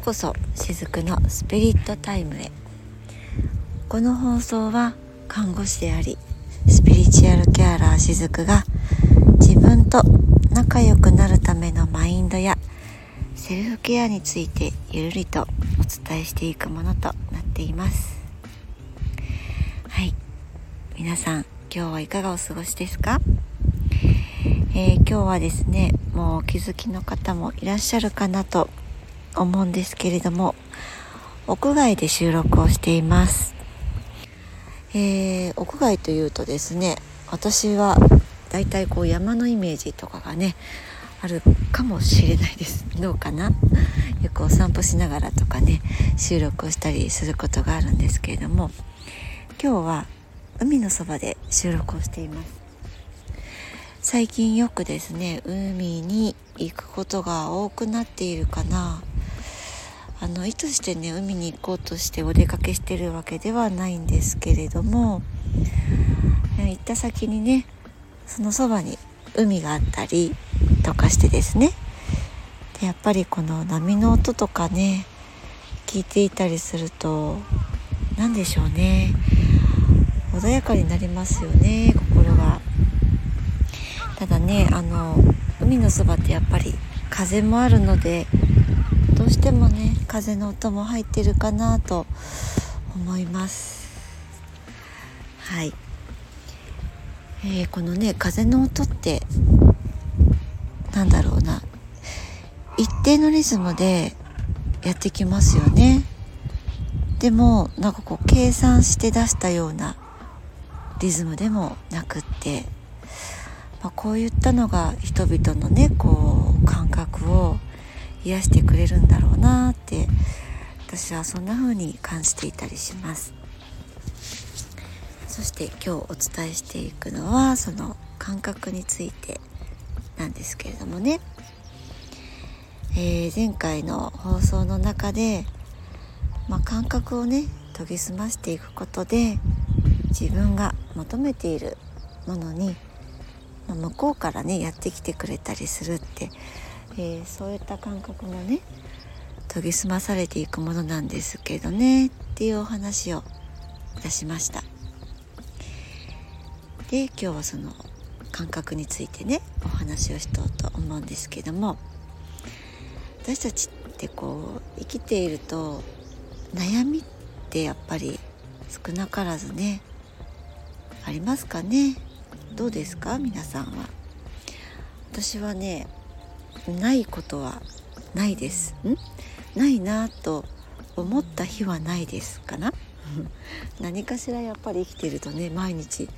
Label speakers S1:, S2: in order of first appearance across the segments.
S1: うこそしずくのスピリットタイムへ。この放送は看護師でありスピリチュアルケアラーしずくが自分と仲良くなるためのマインドやセルフケアについてゆるりとお伝えしていくものとなっています。はい。皆さん今日はいかがお過ごしですか？えー、今日はですねもうお気づきの方もいらっしゃるかなと思うんですけれども屋外で収録をしています、えー、屋外というとですね私はだいたいこう山のイメージとかがねあるかもしれないです。どうかな？よくお散歩しながらとかね収録をしたりすることがあるんですけれども今日は海のそばで収録をしています。最近よくですね海に行くことが多くなっているかな。あの意図してね海に行こうとしてお出かけしてるわけではないんですけれども行った先にねそのそばに海があったりとかしてですねでやっぱりこの波の音とかね聞いていたりすると何でしょうね穏やかになりますよね心が。ただねあの海のそばってやっぱり風もあるのでどうしてもね風の音も入ってるかなと思います。はい、えー、このね風の音ってなんだろうな。一定のリズムでやってきますよね。でもなんかこう計算して出したようなリズムでもなくって。まあ、こういったのが人々のねこう感覚を癒してくれるんだろうなって私はそんな風に感じていたりします。そして今日お伝えしていくのはその感覚についてなんですけれどもね、えー、前回の放送の中で、まあ、感覚をね研ぎ澄ましていくことで自分が求めているものに向こうからねやってきてくれたりするって、えー、そういった感覚もね研ぎ澄まされていくものなんですけどねっていうお話をいたしました。で今日はその感覚についてねお話をしとうと思うんですけども私たちってこう生きていると悩みってやっぱり少なからずねありますかね？どうですか？皆さんは。私はねないことはないです。ん？ないなと思った日はないですかな？何かしらやっぱり生きてるとね毎日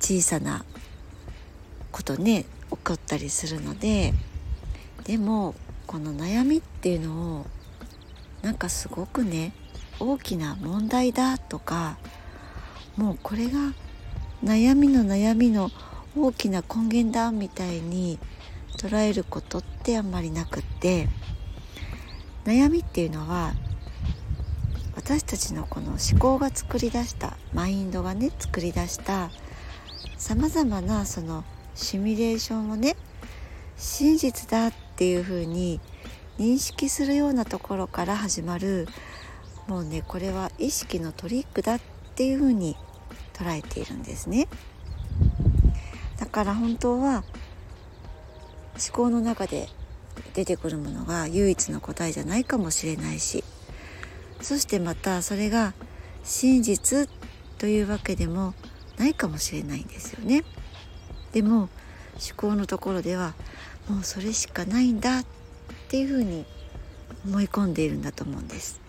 S1: 小さなことね起こったりするのででもこの悩みっていうのをなんかすごくね大きな問題だとかもうこれが悩みの悩みの大きな根源だみたいに捉えることってあんまりなくって悩みっていうのは私たちのこの思考が作り出したマインドがね作り出したさまざまなそのシミュレーションをね真実だっていうふうに認識するようなところから始まるもうねこれは意識のトリックだっていうふうに捉えているんですね。だから本当は思考の中で出てくるものが唯一の答えじゃないかもしれないしそしてまたそれが真実というわけでもないかもしれないんですよね。でも思考のところではもうそれしかないんだっていうふうに思い込んでいるんだと思うんです。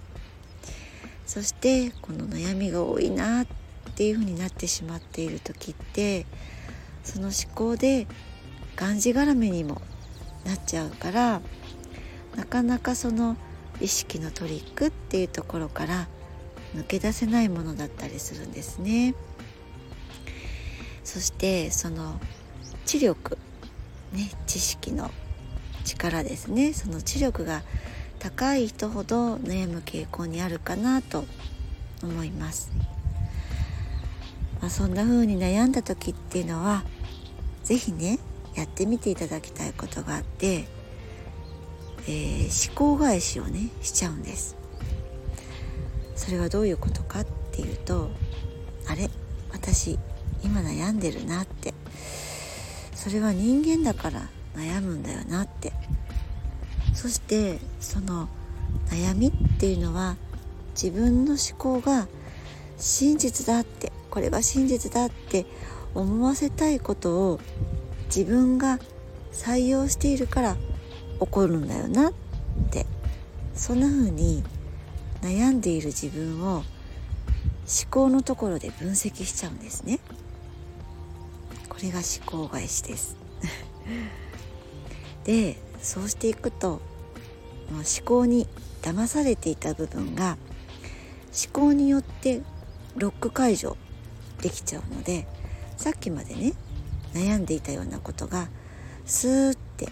S1: そしてこの悩みが多いなっっていう風になってしまっている時ってその思考でがんじがらめにもなっちゃうからなかなかその意識のトリックっていうところから抜け出せないものだったりするんですね。そしてその知力ね知識の力ですねその知力が高い人ほど悩む傾向にあるかなと思います。まあ、そんな風に悩んだ時っていうのは是非ねやってみていただきたいことがあってえー、思考返しをねしちゃうんです。それはどういうことかっていうとあれ？私今悩んでるなって。それは人間だから悩むんだよなって。そしてその悩みっていうのは自分の思考が真実だってこれが真実だって思わせたいことを自分が採用しているから起こるんだよなって。そんな風に悩んでいる自分を思考のところで分析しちゃうんですね。これが思考返しです。でそうしていくと思考に騙されていた部分が思考によってロック解除できちゃうのでさっきまでね悩んでいたようなことがスーって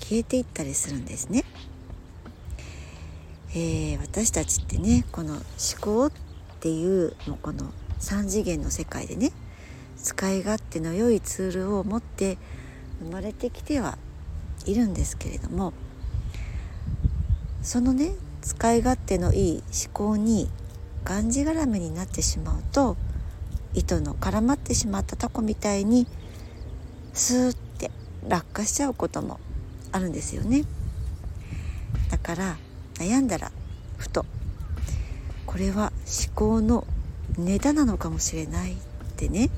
S1: 消えていったりするんですね。えー、私たちってねこの思考っていうもうこの3次元の世界でね使い勝手の良いツールを持って生まれてきてはいるんですけれどもそのね使い勝手のいい思考にがんじがらめになってしまうと糸の絡まってしまったタコみたいにスーって落下しちゃうこともあるんですよねだから悩んだらふとこれは思考のネタなのかもしれないってね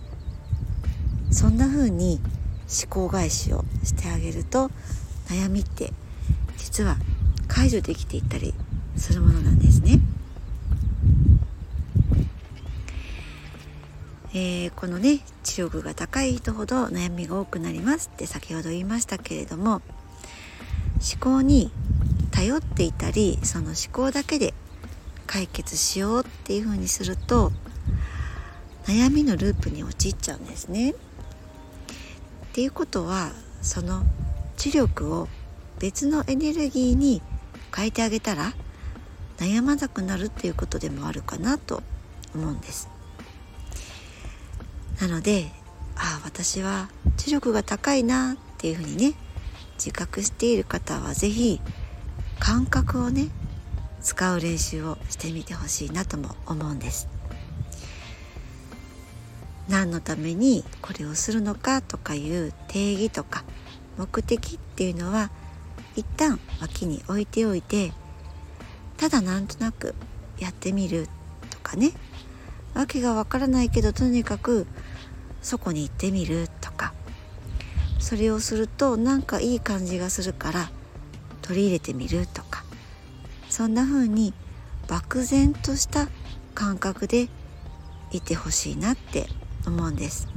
S1: そんな風に思考返しをしてあげると悩みって実は解除できていったりするものなんですね。えー、このね知力が高い人ほど悩みが多くなりますって先ほど言いましたけれども思考に頼っていたりその思考だけで解決しようっていうふうにすると悩みのループに陥っちゃうんですね。っていうことはその知力を別のエネルギーに変えてあげたら悩まなくなるっていうことでもあるかなと思うんです。なのでああ私は知力が高いなっていうふうにね自覚している方は是非感覚をね使う練習をしてみてほしいなとも思うんです。何のためにこれをするのかとかいう定義とか目的っていうのは一旦脇に置いておいてただなんとなくやってみるとかね訳がわからないけどとにかくそこに行ってみるとか。それをするとなんかいい感じがするから取り入れてみるとか。そんな風に漠然とした感覚でいてほしいなって思うんです。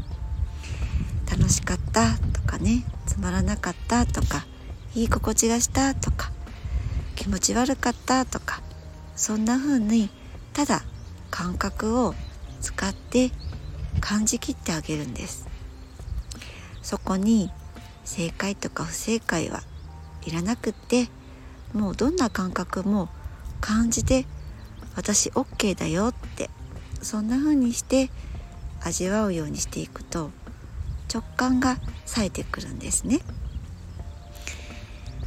S1: 楽しかったとかねつまらなかったとかいい心地がしたとか気持ち悪かったとかそんな風にただ感覚を使って感じきってあげるんです。そこに正解とか不正解はいらなくってもうどんな感覚も感じて私 OK だよってそんな風にして味わうようにしていくと直感が冴えてくるんですね。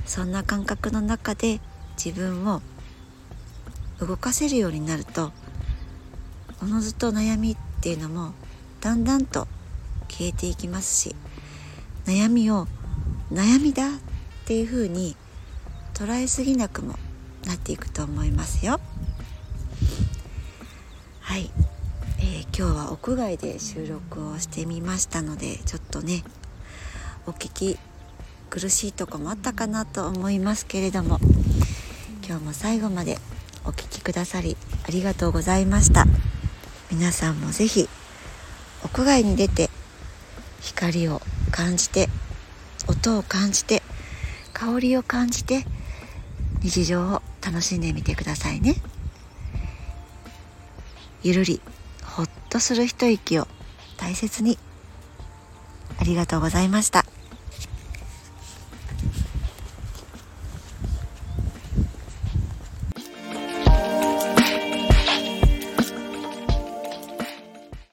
S1: そんな感覚の中で自分を動かせるようになるとおのずと悩みっていうのもだんだんと消えていきますし悩みを悩みだっていうふうに捉えすぎなくもなっていくと思いますよ。はい、えー、今日は屋外で収録をしてみましたのでちょっとねお聞き苦しいとこもあったかなと思いますけれども今日も最後までお聴きくださりありがとうございました。皆さんも是非屋外に出て光を感じて音を感じて香りを感じて日常を楽しんでみてくださいね。ゆるりほっとする一息を大切に。ありがとうございました。